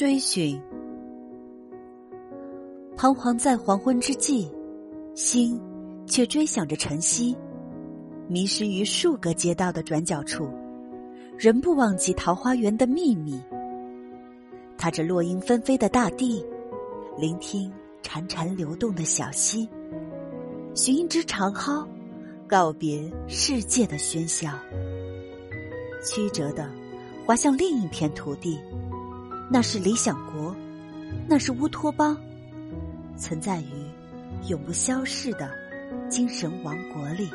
追寻。彷徨在黄昏之际，心却追想着晨曦。迷失于数个街道的转角处，仍不忘记桃花源的秘密。踏着落英纷飞的大地，聆听潺潺流动的小溪，寻一只长蒿，告别世界的喧嚣。曲折的滑向另一片土地，那是理想国，那是乌托邦，存在于永不消逝的精神王国里。